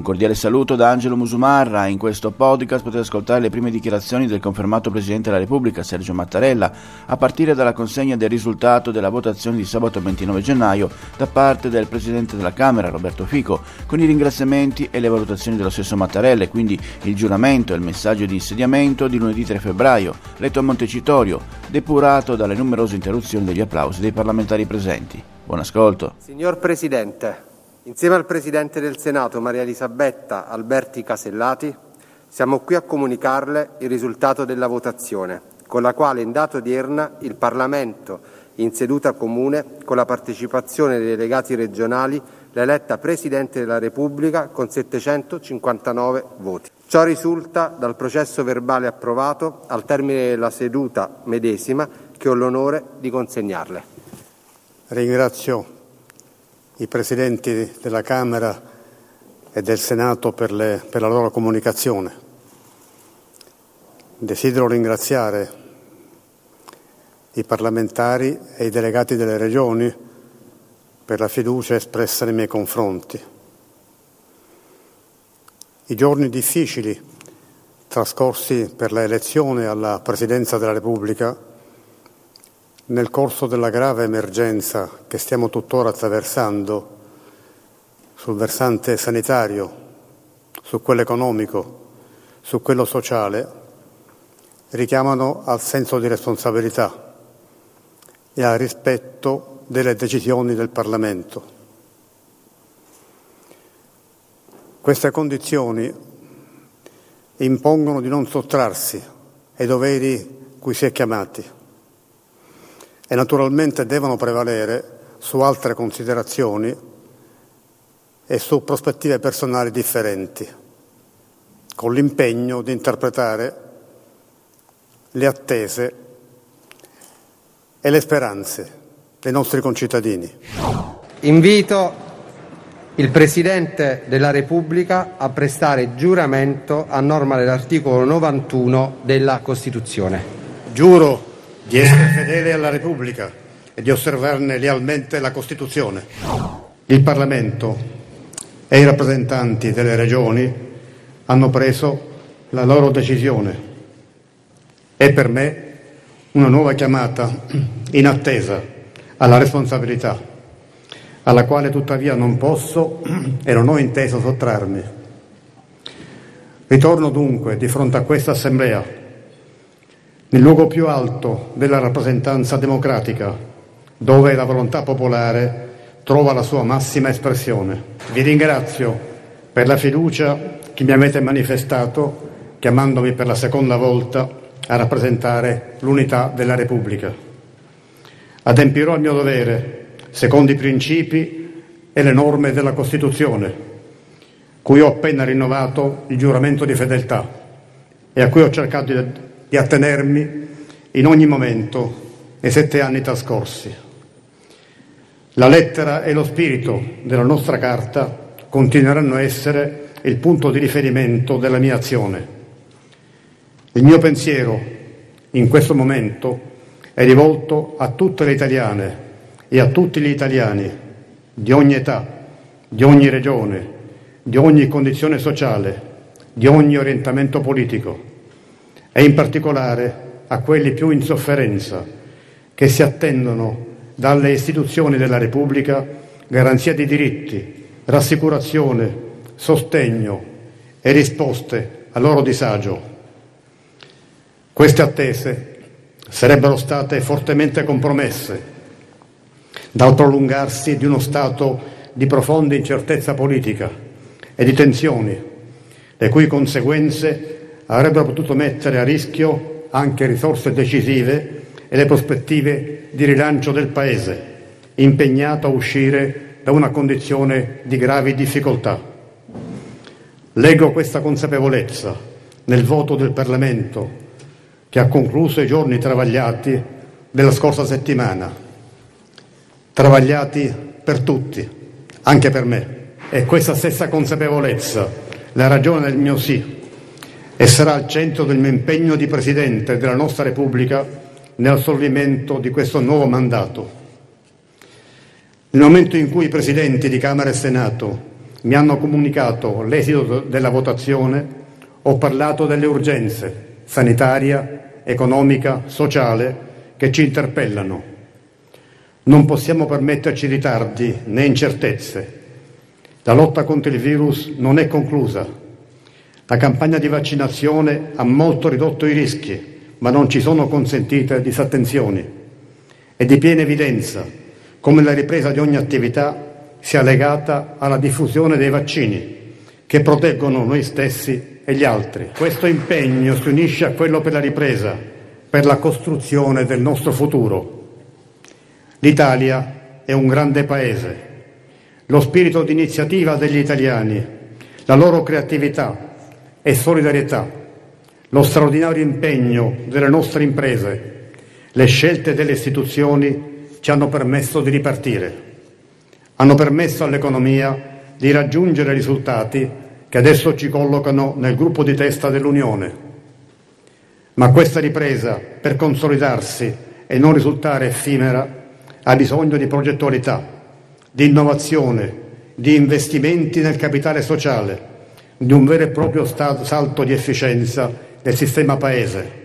Un cordiale saluto da Angelo Musumarra. In questo podcast potete ascoltare le prime dichiarazioni del confermato Presidente della Repubblica Sergio Mattarella, a partire dalla consegna del risultato della votazione di sabato 29 gennaio da parte del Presidente della Camera Roberto Fico, con i ringraziamenti e le valutazioni dello stesso Mattarella e quindi il giuramento e il messaggio di insediamento di lunedì 3 febbraio, letto a Montecitorio, depurato dalle numerose interruzioni degli applausi dei parlamentari presenti. Buon ascolto. Signor Presidente, Insieme al Presidente del Senato Maria Elisabetta Alberti Casellati siamo qui a comunicarle il risultato della votazione, con la quale in data odierna il Parlamento, in seduta comune, con la partecipazione dei delegati regionali, l'ha eletta Presidente della Repubblica con 759 voti. Ciò risulta dal processo verbale approvato al termine della seduta medesima che ho l'onore di consegnarle. Ringrazio i Presidenti della Camera e del Senato per, le, per la loro comunicazione. Desidero ringraziare i parlamentari e i delegati delle regioni per la fiducia espressa nei miei confronti. I giorni difficili trascorsi per la elezione alla Presidenza della Repubblica nel corso della grave emergenza che stiamo tuttora attraversando sul versante sanitario, su quello economico, su quello sociale, richiamano al senso di responsabilità e al rispetto delle decisioni del Parlamento. Queste condizioni impongono di non sottrarsi ai doveri cui si è chiamati e naturalmente devono prevalere su altre considerazioni e su prospettive personali differenti, con l'impegno di interpretare le attese e le speranze dei nostri concittadini. Invito il Presidente della Repubblica a prestare giuramento a norma dell'articolo 91 della Costituzione. Giuro di essere fedele alla Repubblica e di osservarne lealmente la Costituzione. Il Parlamento e i rappresentanti delle regioni hanno preso la loro decisione. È per me una nuova chiamata in attesa alla responsabilità, alla quale tuttavia non posso e non ho inteso sottrarmi. Ritorno dunque di fronte a questa Assemblea nel luogo più alto della rappresentanza democratica, dove la volontà popolare trova la sua massima espressione. Vi ringrazio per la fiducia che mi avete manifestato chiamandomi per la seconda volta a rappresentare l'unità della Repubblica. Adempirò il mio dovere secondo i principi e le norme della Costituzione, cui ho appena rinnovato il giuramento di fedeltà e a cui ho cercato di di attenermi in ogni momento nei sette anni trascorsi. La lettera e lo spirito della nostra carta continueranno a essere il punto di riferimento della mia azione. Il mio pensiero in questo momento è rivolto a tutte le italiane e a tutti gli italiani di ogni età, di ogni regione, di ogni condizione sociale, di ogni orientamento politico e in particolare a quelli più in sofferenza, che si attendono dalle istituzioni della Repubblica garanzia di diritti, rassicurazione, sostegno e risposte al loro disagio. Queste attese sarebbero state fortemente compromesse dal prolungarsi di uno stato di profonda incertezza politica e di tensioni, le cui conseguenze avrebbero potuto mettere a rischio anche risorse decisive e le prospettive di rilancio del Paese, impegnato a uscire da una condizione di gravi difficoltà. Leggo questa consapevolezza nel voto del Parlamento che ha concluso i giorni travagliati della scorsa settimana, travagliati per tutti, anche per me. E questa stessa consapevolezza la ragione del mio sì e sarà al centro del mio impegno di Presidente della nostra Repubblica nel assolvimento di questo nuovo mandato. Nel momento in cui i presidenti di Camera e Senato mi hanno comunicato l'esito della votazione, ho parlato delle urgenze sanitaria, economica, sociale che ci interpellano. Non possiamo permetterci ritardi né incertezze. La lotta contro il virus non è conclusa. La campagna di vaccinazione ha molto ridotto i rischi, ma non ci sono consentite disattenzioni. È di piena evidenza come la ripresa di ogni attività sia legata alla diffusione dei vaccini che proteggono noi stessi e gli altri. Questo impegno si unisce a quello per la ripresa, per la costruzione del nostro futuro. L'Italia è un grande paese. Lo spirito di iniziativa degli italiani, la loro creatività e solidarietà, lo straordinario impegno delle nostre imprese, le scelte delle istituzioni ci hanno permesso di ripartire. Hanno permesso all'economia di raggiungere risultati che adesso ci collocano nel gruppo di testa dell'Unione. Ma questa ripresa, per consolidarsi e non risultare effimera, ha bisogno di progettualità, di innovazione, di investimenti nel capitale sociale, di un vero e proprio salto di efficienza del sistema paese.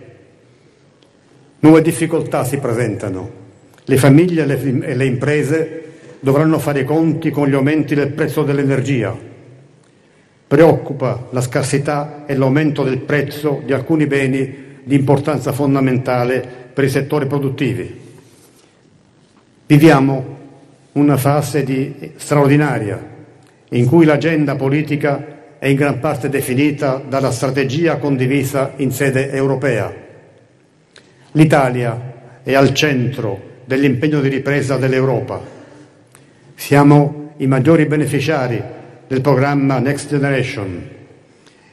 Nuove difficoltà si presentano. Le famiglie e le imprese dovranno fare i conti con gli aumenti del prezzo dell'energia, Preoccupa la scarsità e l'aumento del prezzo di alcuni beni di importanza fondamentale per i settori produttivi. Viviamo una fase di, straordinaria in cui l'agenda politica è in gran parte definita dalla strategia condivisa in sede europea. L'Italia è al centro dell'impegno di ripresa dell'Europa. Siamo i maggiori beneficiari del programma Next Generation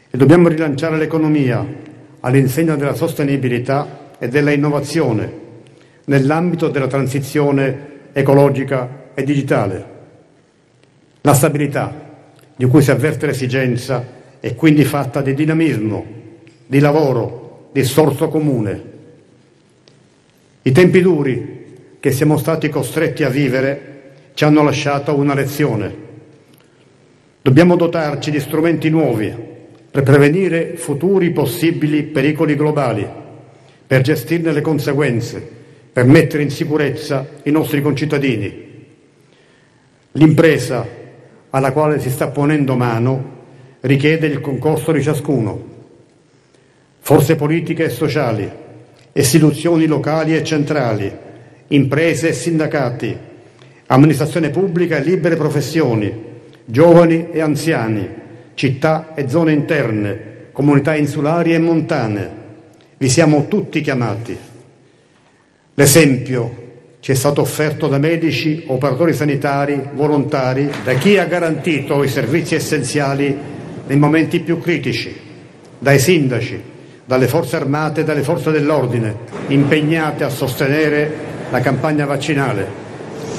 e dobbiamo rilanciare l'economia all'insegna della sostenibilità e della innovazione nell'ambito della transizione ecologica e digitale. La stabilità, di cui si avverte l'esigenza, è quindi fatta di dinamismo, di lavoro, di sforzo comune. I tempi duri che siamo stati costretti a vivere ci hanno lasciato una lezione Dobbiamo dotarci di strumenti nuovi per prevenire futuri possibili pericoli globali, per gestirne le conseguenze, per mettere in sicurezza i nostri concittadini. L'impresa alla quale si sta ponendo mano richiede il concorso di ciascuno. Forze politiche e sociali, istituzioni locali e centrali, imprese e sindacati, amministrazione pubblica e libere professioni, giovani e anziani, città e zone interne, comunità insulari e montane. Vi siamo tutti chiamati. L'esempio ci è stato offerto da medici, operatori sanitari, volontari, da chi ha garantito i servizi essenziali nei momenti più critici, dai sindaci, dalle forze armate e dalle forze dell'ordine, impegnate a sostenere la campagna vaccinale.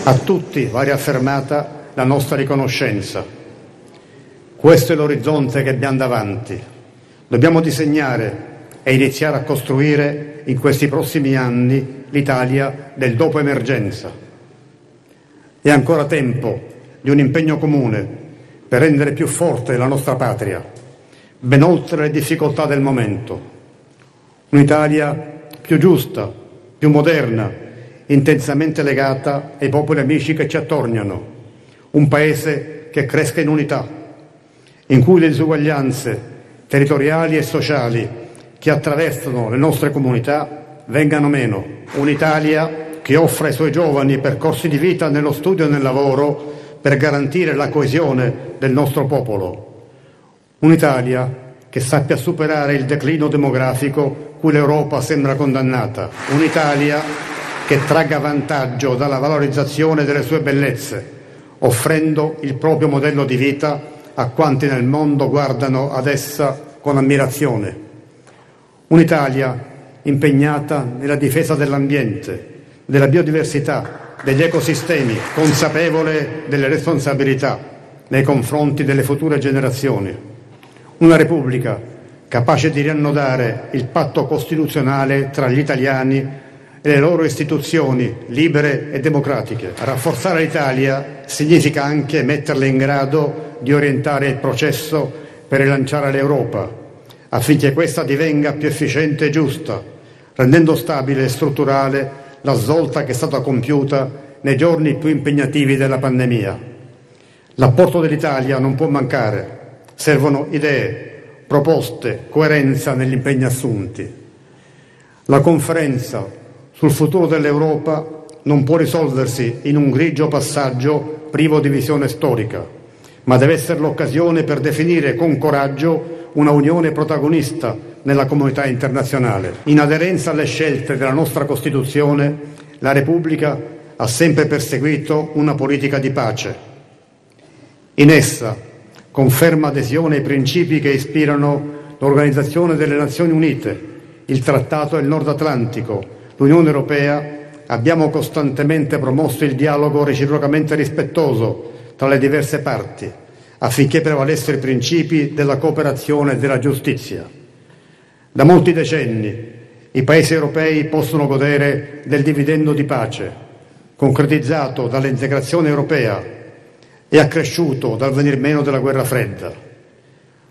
A tutti va riaffermata la nostra riconoscenza. Questo è l'orizzonte che abbiamo davanti. Dobbiamo disegnare e iniziare a costruire in questi prossimi anni l'Italia del dopo emergenza. È ancora tempo di un impegno comune per rendere più forte la nostra patria, ben oltre le difficoltà del momento. Un'Italia più giusta, più moderna, intensamente legata ai popoli amici che ci attorniano un paese che cresca in unità, in cui le disuguaglianze territoriali e sociali che attraversano le nostre comunità vengano meno. Un'Italia che offra ai suoi giovani percorsi di vita nello studio e nel lavoro per garantire la coesione del nostro popolo. Un'Italia che sappia superare il declino demografico cui l'Europa sembra condannata. Un'Italia che tragga vantaggio dalla valorizzazione delle sue bellezze offrendo il proprio modello di vita a quanti nel mondo guardano ad essa con ammirazione. Un'Italia impegnata nella difesa dell'ambiente, della biodiversità, degli ecosistemi, consapevole delle responsabilità nei confronti delle future generazioni. Una Repubblica capace di riannodare il patto costituzionale tra gli italiani e le loro istituzioni libere e democratiche. Rafforzare l'Italia significa anche metterla in grado di orientare il processo per rilanciare l'Europa, affinché questa divenga più efficiente e giusta, rendendo stabile e strutturale la svolta che è stata compiuta nei giorni più impegnativi della pandemia. L'apporto dell'Italia non può mancare, servono idee, proposte, coerenza negli impegni assunti. La conferenza sul futuro dell'Europa non può risolversi in un grigio passaggio privo di visione storica, ma deve essere l'occasione per definire con coraggio una unione protagonista nella comunità internazionale. In aderenza alle scelte della nostra Costituzione, la Repubblica ha sempre perseguito una politica di pace. In essa conferma adesione ai principi che ispirano l'Organizzazione delle Nazioni Unite, il Trattato del Nord Atlantico, l'Unione Europea abbiamo costantemente promosso il dialogo reciprocamente rispettoso tra le diverse parti affinché prevalessero i principi della cooperazione e della giustizia. Da molti decenni i Paesi europei possono godere del dividendo di pace, concretizzato dall'integrazione europea e accresciuto dal venir meno della guerra fredda.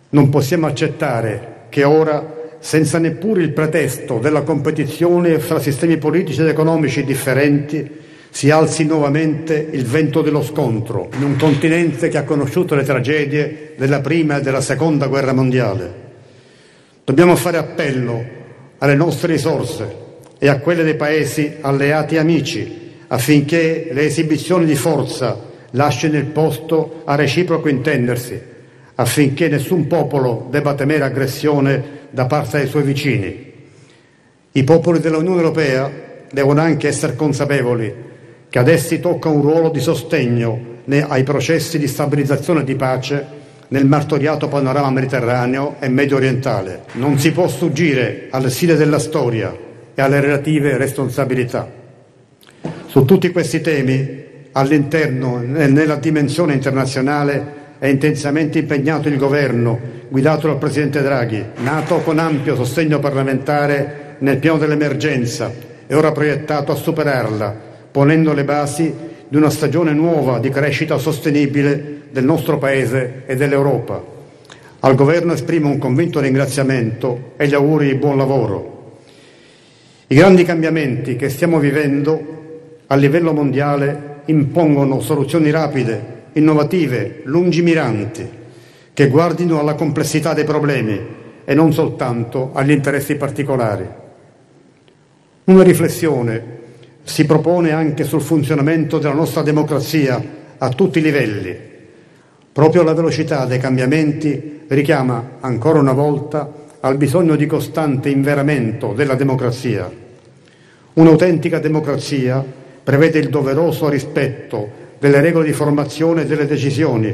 Non possiamo accettare che ora senza neppure il pretesto della competizione fra sistemi politici ed economici differenti, si alzi nuovamente il vento dello scontro in un continente che ha conosciuto le tragedie della prima e della seconda guerra mondiale. Dobbiamo fare appello alle nostre risorse e a quelle dei paesi alleati e amici affinché le esibizioni di forza lasciino il posto a reciproco intendersi, affinché nessun popolo debba temere aggressione da parte dei suoi vicini. I popoli dell'Unione Europea devono anche essere consapevoli che ad essi tocca un ruolo di sostegno ai processi di stabilizzazione e di pace nel martoriato panorama mediterraneo e medio orientale. Non si può sfuggire alle sfide della storia e alle relative responsabilità. Su tutti questi temi, all'interno e nella dimensione internazionale, è intensamente impegnato il governo, guidato dal Presidente Draghi, nato con ampio sostegno parlamentare nel piano dell'emergenza e ora proiettato a superarla, ponendo le basi di una stagione nuova di crescita sostenibile del nostro Paese e dell'Europa. Al Governo esprimo un convinto ringraziamento e gli auguri di buon lavoro. I grandi cambiamenti che stiamo vivendo a livello mondiale impongono soluzioni rapide innovative, lungimiranti, che guardino alla complessità dei problemi e non soltanto agli interessi particolari. Una riflessione si propone anche sul funzionamento della nostra democrazia a tutti i livelli. Proprio la velocità dei cambiamenti richiama ancora una volta al bisogno di costante inveramento della democrazia. Un'autentica democrazia prevede il doveroso rispetto delle regole di formazione delle decisioni,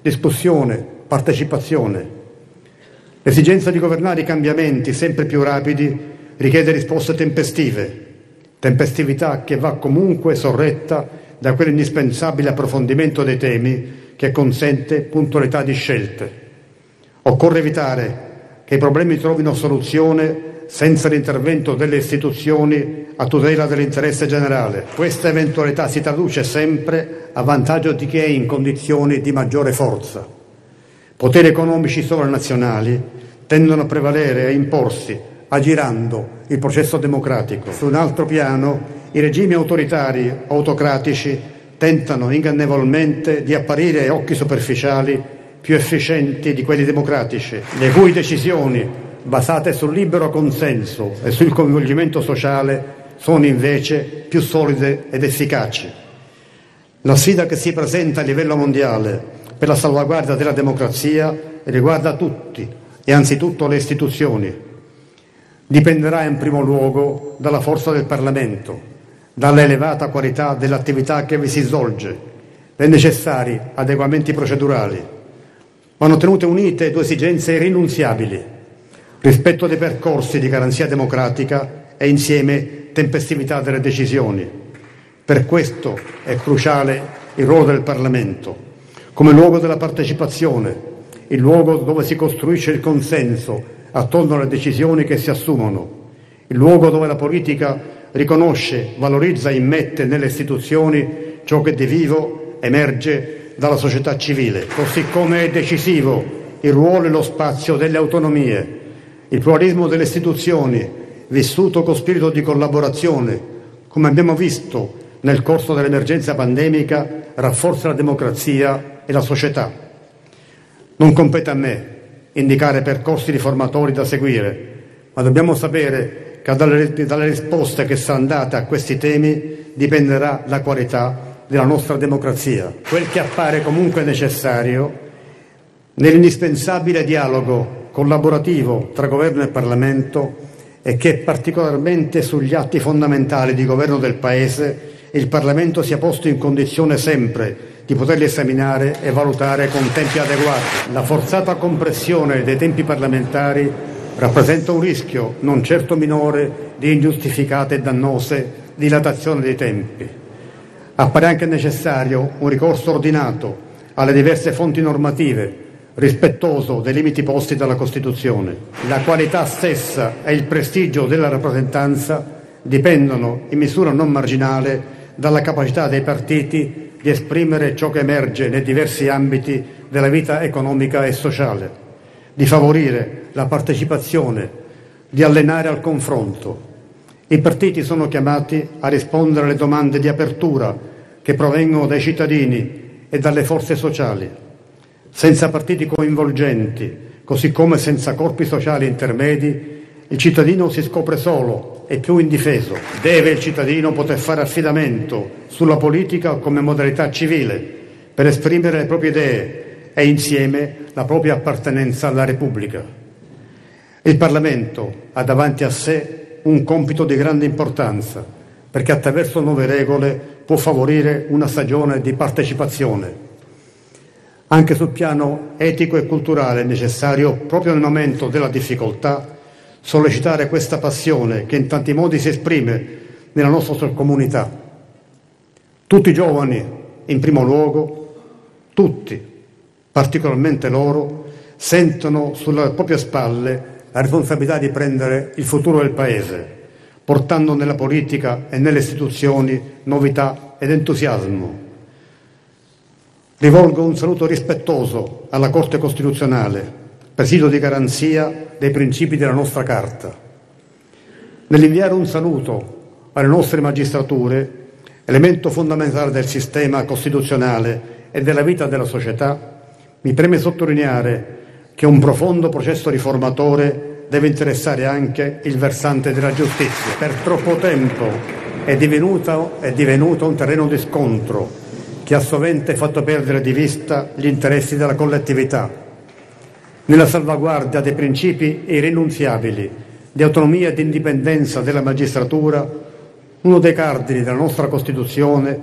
discussione, partecipazione. L'esigenza di governare i cambiamenti sempre più rapidi richiede risposte tempestive, tempestività che va comunque sorretta da quell'indispensabile approfondimento dei temi che consente puntualità di scelte. Occorre evitare che i problemi trovino soluzione senza l'intervento delle istituzioni a tutela dell'interesse generale. Questa eventualità si traduce sempre a vantaggio di chi è in condizioni di maggiore forza. Poteri economici sovranazionali tendono a prevalere e a imporsi, aggirando il processo democratico. Su un altro piano, i regimi autoritari autocratici tentano ingannevolmente di apparire a occhi superficiali più efficienti di quelli democratici, le cui decisioni basate sul libero consenso e sul coinvolgimento sociale sono invece più solide ed efficaci. La sfida che si presenta a livello mondiale per la salvaguardia della democrazia riguarda tutti e anzitutto le istituzioni. Dipenderà in primo luogo dalla forza del Parlamento, dalla elevata qualità dell'attività che vi si svolge, dai necessari adeguamenti procedurali. Vanno tenute unite due esigenze irrinunziabili rispetto dei percorsi di garanzia democratica e insieme tempestività delle decisioni. Per questo è cruciale il ruolo del Parlamento, come luogo della partecipazione, il luogo dove si costruisce il consenso attorno alle decisioni che si assumono, il luogo dove la politica riconosce, valorizza e immette nelle istituzioni ciò che di vivo emerge dalla società civile, così come è decisivo il ruolo e lo spazio delle autonomie, il pluralismo delle istituzioni, vissuto con spirito di collaborazione, come abbiamo visto nel corso dell'emergenza pandemica, rafforza la democrazia e la società. Non compete a me indicare percorsi riformatori da seguire, ma dobbiamo sapere che dalle, dalle risposte che saranno date a questi temi dipenderà la qualità della nostra democrazia. Quel che appare comunque necessario nell'indispensabile dialogo collaborativo tra governo e Parlamento e che particolarmente sugli atti fondamentali di governo del Paese il Parlamento sia posto in condizione sempre di poterli esaminare e valutare con tempi adeguati. La forzata compressione dei tempi parlamentari rappresenta un rischio non certo minore di ingiustificate e dannose dilatazioni dei tempi. Appare anche necessario un ricorso ordinato alle diverse fonti normative, rispettoso dei limiti posti dalla Costituzione. La qualità stessa e il prestigio della rappresentanza dipendono in misura non marginale dalla capacità dei partiti di esprimere ciò che emerge nei diversi ambiti della vita economica e sociale, di favorire la partecipazione, di allenare al confronto. I partiti sono chiamati a rispondere alle domande di apertura che provengono dai cittadini e dalle forze sociali. Senza partiti coinvolgenti, così come senza corpi sociali intermedi, il cittadino si scopre solo e più indifeso. Deve il cittadino poter fare affidamento sulla politica come modalità civile per esprimere le proprie idee e insieme la propria appartenenza alla Repubblica. Il Parlamento ha davanti a sé un compito di grande importanza perché attraverso nuove regole può favorire una stagione di partecipazione. Anche sul piano etico e culturale è necessario, proprio nel momento della difficoltà, sollecitare questa passione che in tanti modi si esprime nella nostra comunità. Tutti i giovani, in primo luogo, tutti, particolarmente loro, sentono sulle proprie spalle la responsabilità di prendere il futuro del Paese, portando nella politica e nelle istituzioni novità ed entusiasmo. Rivolgo un saluto rispettoso alla Corte Costituzionale, presidio di garanzia dei principi della nostra Carta. Nell'inviare un saluto alle nostre magistrature, elemento fondamentale del sistema costituzionale e della vita della società, mi preme sottolineare che un profondo processo riformatore deve interessare anche il versante della giustizia. Per troppo tempo è divenuto, è divenuto un terreno di scontro che ha sovente fatto perdere di vista gli interessi della collettività nella salvaguardia dei principi irrinunziabili di autonomia e di indipendenza della magistratura, uno dei cardini della nostra Costituzione,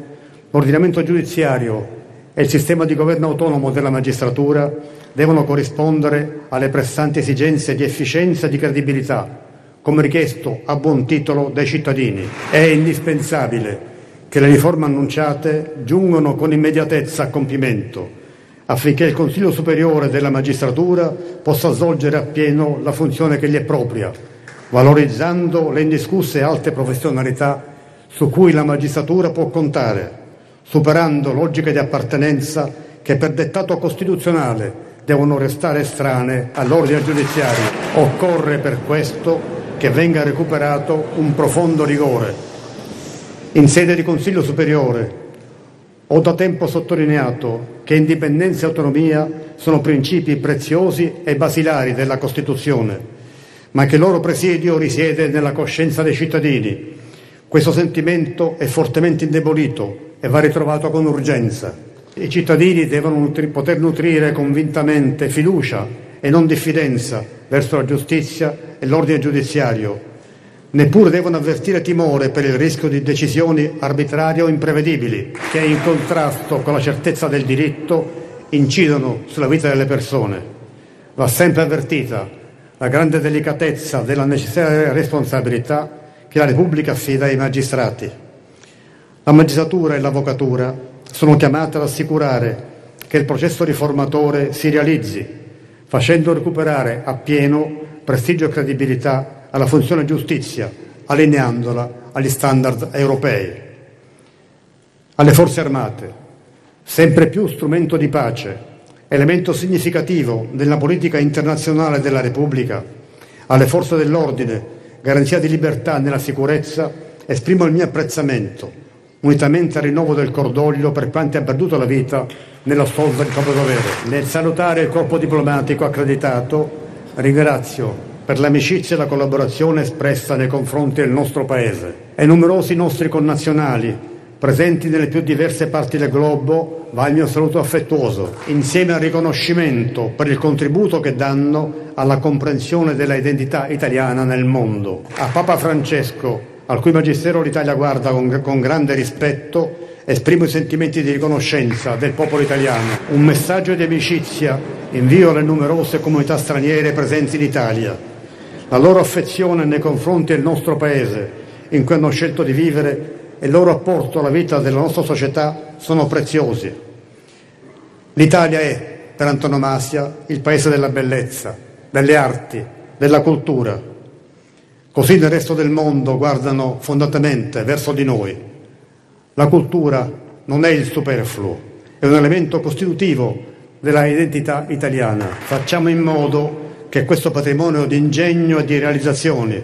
l'ordinamento giudiziario e il sistema di governo autonomo della magistratura devono corrispondere alle pressanti esigenze di efficienza e di credibilità, come richiesto a buon titolo dai cittadini. È indispensabile che le riforme annunciate giungano con immediatezza a compimento affinché il Consiglio Superiore della Magistratura possa svolgere appieno la funzione che gli è propria, valorizzando le indiscusse alte professionalità su cui la magistratura può contare, superando logiche di appartenenza che per dettato costituzionale devono restare estranee all'ordine giudiziario. Occorre per questo che venga recuperato un profondo rigore. In sede di Consiglio Superiore ho da tempo sottolineato che indipendenza e autonomia sono principi preziosi e basilari della Costituzione, ma che il loro presidio risiede nella coscienza dei cittadini. Questo sentimento è fortemente indebolito e va ritrovato con urgenza. I cittadini devono nutri- poter nutrire convintamente fiducia e non diffidenza verso la giustizia e l'ordine giudiziario, Neppure devono avvertire timore per il rischio di decisioni arbitrarie o imprevedibili che, in contrasto con la certezza del diritto, incidono sulla vita delle persone. Va sempre avvertita la grande delicatezza della necessaria responsabilità che la Repubblica affida ai magistrati. La magistratura e l'avvocatura sono chiamate ad assicurare che il processo riformatore si realizzi, facendo recuperare appieno prestigio e credibilità alla funzione giustizia, allineandola agli standard europei. Alle forze armate, sempre più strumento di pace, elemento significativo della politica internazionale della Repubblica, alle forze dell'ordine, garanzia di libertà nella sicurezza, esprimo il mio apprezzamento, unitamente al rinnovo del cordoglio per quanti hanno perduto la vita nella svolta del proprio dovere. Nel salutare il corpo diplomatico accreditato, ringrazio per l'amicizia e la collaborazione espressa nei confronti del nostro Paese. E numerosi nostri connazionali presenti nelle più diverse parti del globo va il mio saluto affettuoso, insieme al riconoscimento per il contributo che danno alla comprensione della identità italiana nel mondo. A Papa Francesco, al cui Magistero l'Italia guarda con, con grande rispetto, esprimo i sentimenti di riconoscenza del popolo italiano. Un messaggio di amicizia invio alle numerose comunità straniere presenti in Italia. La loro affezione nei confronti del nostro Paese, in cui hanno scelto di vivere, e il loro apporto alla vita della nostra società sono preziosi. L'Italia è, per antonomasia, il paese della bellezza, delle arti, della cultura. Così nel resto del mondo guardano fondatamente verso di noi. La cultura non è il superfluo, è un elemento costitutivo della identità italiana. Facciamo in modo che questo patrimonio di ingegno e di realizzazioni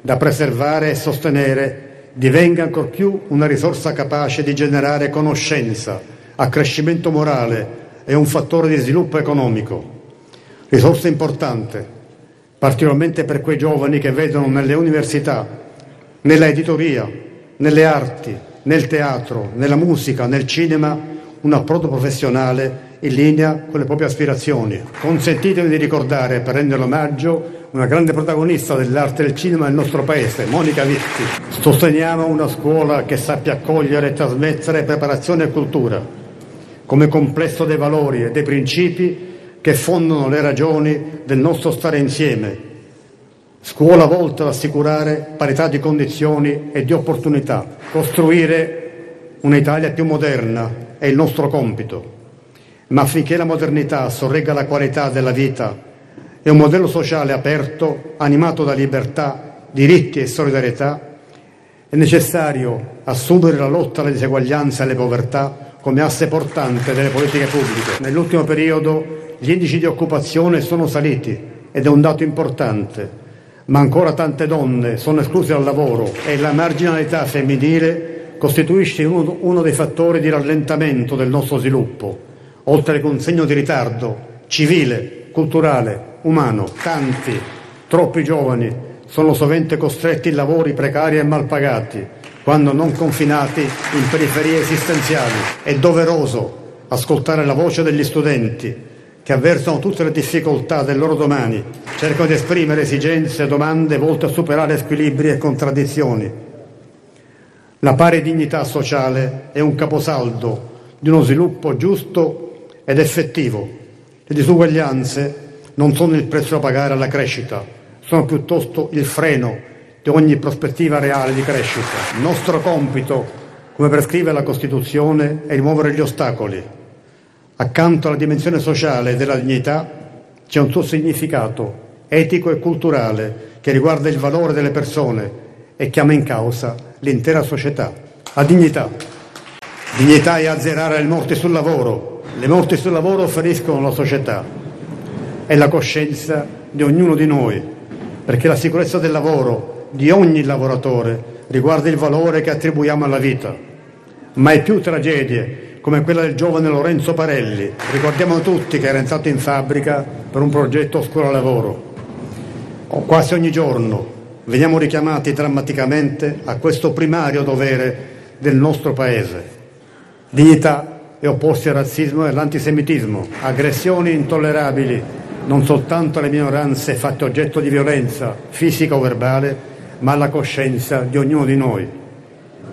da preservare e sostenere divenga ancor più una risorsa capace di generare conoscenza, accrescimento morale e un fattore di sviluppo economico. Risorsa importante, particolarmente per quei giovani che vedono nelle università, nella editoria, nelle arti, nel teatro, nella musica, nel cinema, un approdo professionale in linea con le proprie aspirazioni. Consentitemi di ricordare, per rendere omaggio, una grande protagonista dell'arte del cinema del nostro paese, Monica Vitti. Sosteniamo una scuola che sappia accogliere e trasmettere preparazione e cultura, come complesso dei valori e dei principi che fondano le ragioni del nostro stare insieme. Scuola volta ad assicurare parità di condizioni e di opportunità. Costruire un'Italia più moderna è il nostro compito, ma affinché la modernità sorregga la qualità della vita è un modello sociale aperto, animato da libertà, diritti e solidarietà. È necessario assumere la lotta alle diseguaglianze e alle povertà come asse portante delle politiche pubbliche. Nell'ultimo periodo gli indici di occupazione sono saliti ed è un dato importante, ma ancora tante donne sono escluse dal lavoro e la marginalità femminile costituisce uno dei fattori di rallentamento del nostro sviluppo, oltre che un segno di ritardo civile, culturale, umano. Tanti, troppi giovani sono sovente costretti in lavori precari e mal pagati, quando non confinati in periferie esistenziali. È doveroso ascoltare la voce degli studenti che avversano tutte le difficoltà del loro domani, cercano di esprimere esigenze e domande volte a superare squilibri e contraddizioni. La pari dignità sociale è un caposaldo di uno sviluppo giusto ed effettivo le disuguaglianze non sono il prezzo da pagare alla crescita, sono piuttosto il freno di ogni prospettiva reale di crescita. Il nostro compito, come prescrive la Costituzione, è rimuovere gli ostacoli. Accanto alla dimensione sociale della dignità c'è un suo significato etico e culturale che riguarda il valore delle persone e chiama in causa l'intera società. La dignità. Dignità è azzerare le morti sul lavoro, le morti sul lavoro feriscono la società e la coscienza di ognuno di noi, perché la sicurezza del lavoro di ogni lavoratore riguarda il valore che attribuiamo alla vita. Mai più tragedie come quella del giovane Lorenzo Parelli. Ricordiamo tutti che era entrato in fabbrica per un progetto scuola lavoro. Quasi ogni giorno veniamo richiamati drammaticamente a questo primario dovere del nostro Paese. Dignità e opposti al razzismo e all'antisemitismo, aggressioni intollerabili non soltanto alle minoranze fatte oggetto di violenza fisica o verbale, ma alla coscienza di ognuno di noi.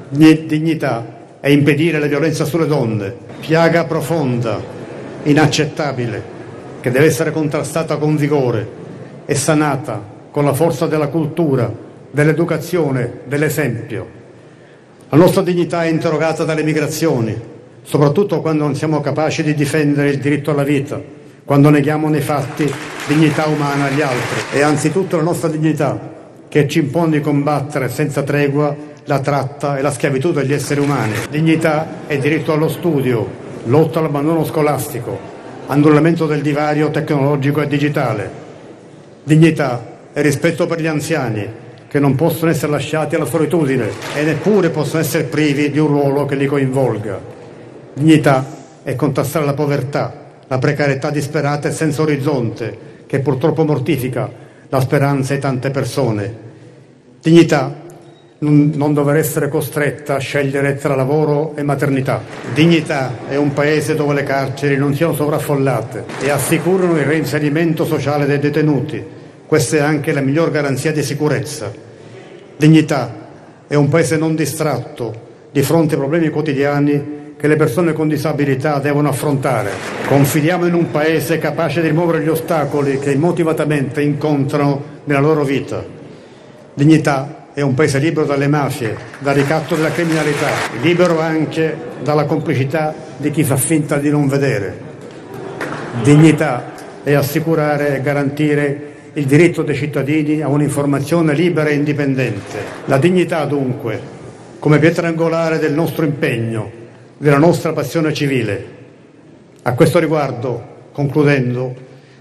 Dignità è impedire la violenza sulle donne, piaga profonda, inaccettabile, che deve essere contrastata con vigore e sanata con la forza della cultura, dell'educazione, dell'esempio. La nostra dignità è interrogata dalle migrazioni, soprattutto quando non siamo capaci di difendere il diritto alla vita, quando neghiamo nei fatti dignità umana agli altri. È anzitutto la nostra dignità che ci impone di combattere senza tregua la tratta e la schiavitù degli esseri umani. Dignità e diritto allo studio, lotta all'abbandono scolastico, annullamento del divario tecnologico e digitale. Dignità e rispetto per gli anziani, che non possono essere lasciati alla solitudine e neppure possono essere privi di un ruolo che li coinvolga. Dignità e contrastare la povertà, la precarietà disperata e senza orizzonte, che purtroppo mortifica la speranza di tante persone. Dignità, non, non dover essere costretta a scegliere tra lavoro e maternità. Dignità è un paese dove le carceri non siano sovraffollate e assicurano il reinserimento sociale dei detenuti. Questa è anche la miglior garanzia di sicurezza. Dignità è un paese non distratto di fronte ai problemi quotidiani che le persone con disabilità devono affrontare. Confidiamo in un Paese capace di rimuovere gli ostacoli che immotivatamente incontrano nella loro vita. Dignità è un Paese libero dalle mafie, dal ricatto della criminalità, libero anche dalla complicità di chi fa finta di non vedere. Dignità è assicurare e garantire il diritto dei cittadini a un'informazione libera e indipendente. La dignità dunque, come pietra angolare del nostro impegno, della nostra passione civile. A questo riguardo, concludendo,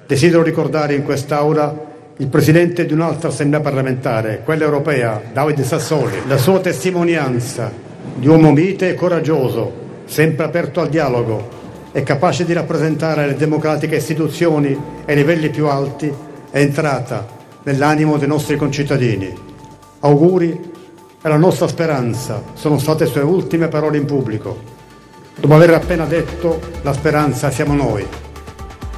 desidero ricordare in quest'Aula il Presidente di un'altra Assemblea parlamentare, quella europea, Davide Sassoli, la sua testimonianza di uomo mite e coraggioso, sempre aperto al dialogo e capace di rappresentare le democratiche istituzioni ai livelli più alti, è entrata nell'animo dei nostri concittadini. Auguri e la nostra speranza sono state sue ultime parole in pubblico. Dopo aver appena detto la speranza siamo noi.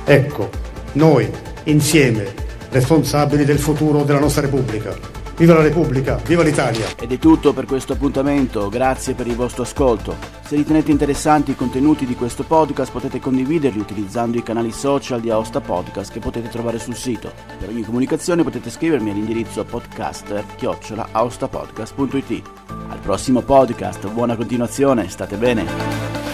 Ecco, noi, insieme, responsabili del futuro della nostra Repubblica. Viva la Repubblica, viva l'Italia! Ed è tutto per questo appuntamento, grazie per il vostro ascolto. Se ritenete interessanti i contenuti di questo podcast potete condividerli utilizzando i canali social di Aosta Podcast che potete trovare sul sito. Per ogni comunicazione potete scrivermi all'indirizzo podcaster-aostapodcast.it. Al prossimo podcast, buona continuazione, state bene!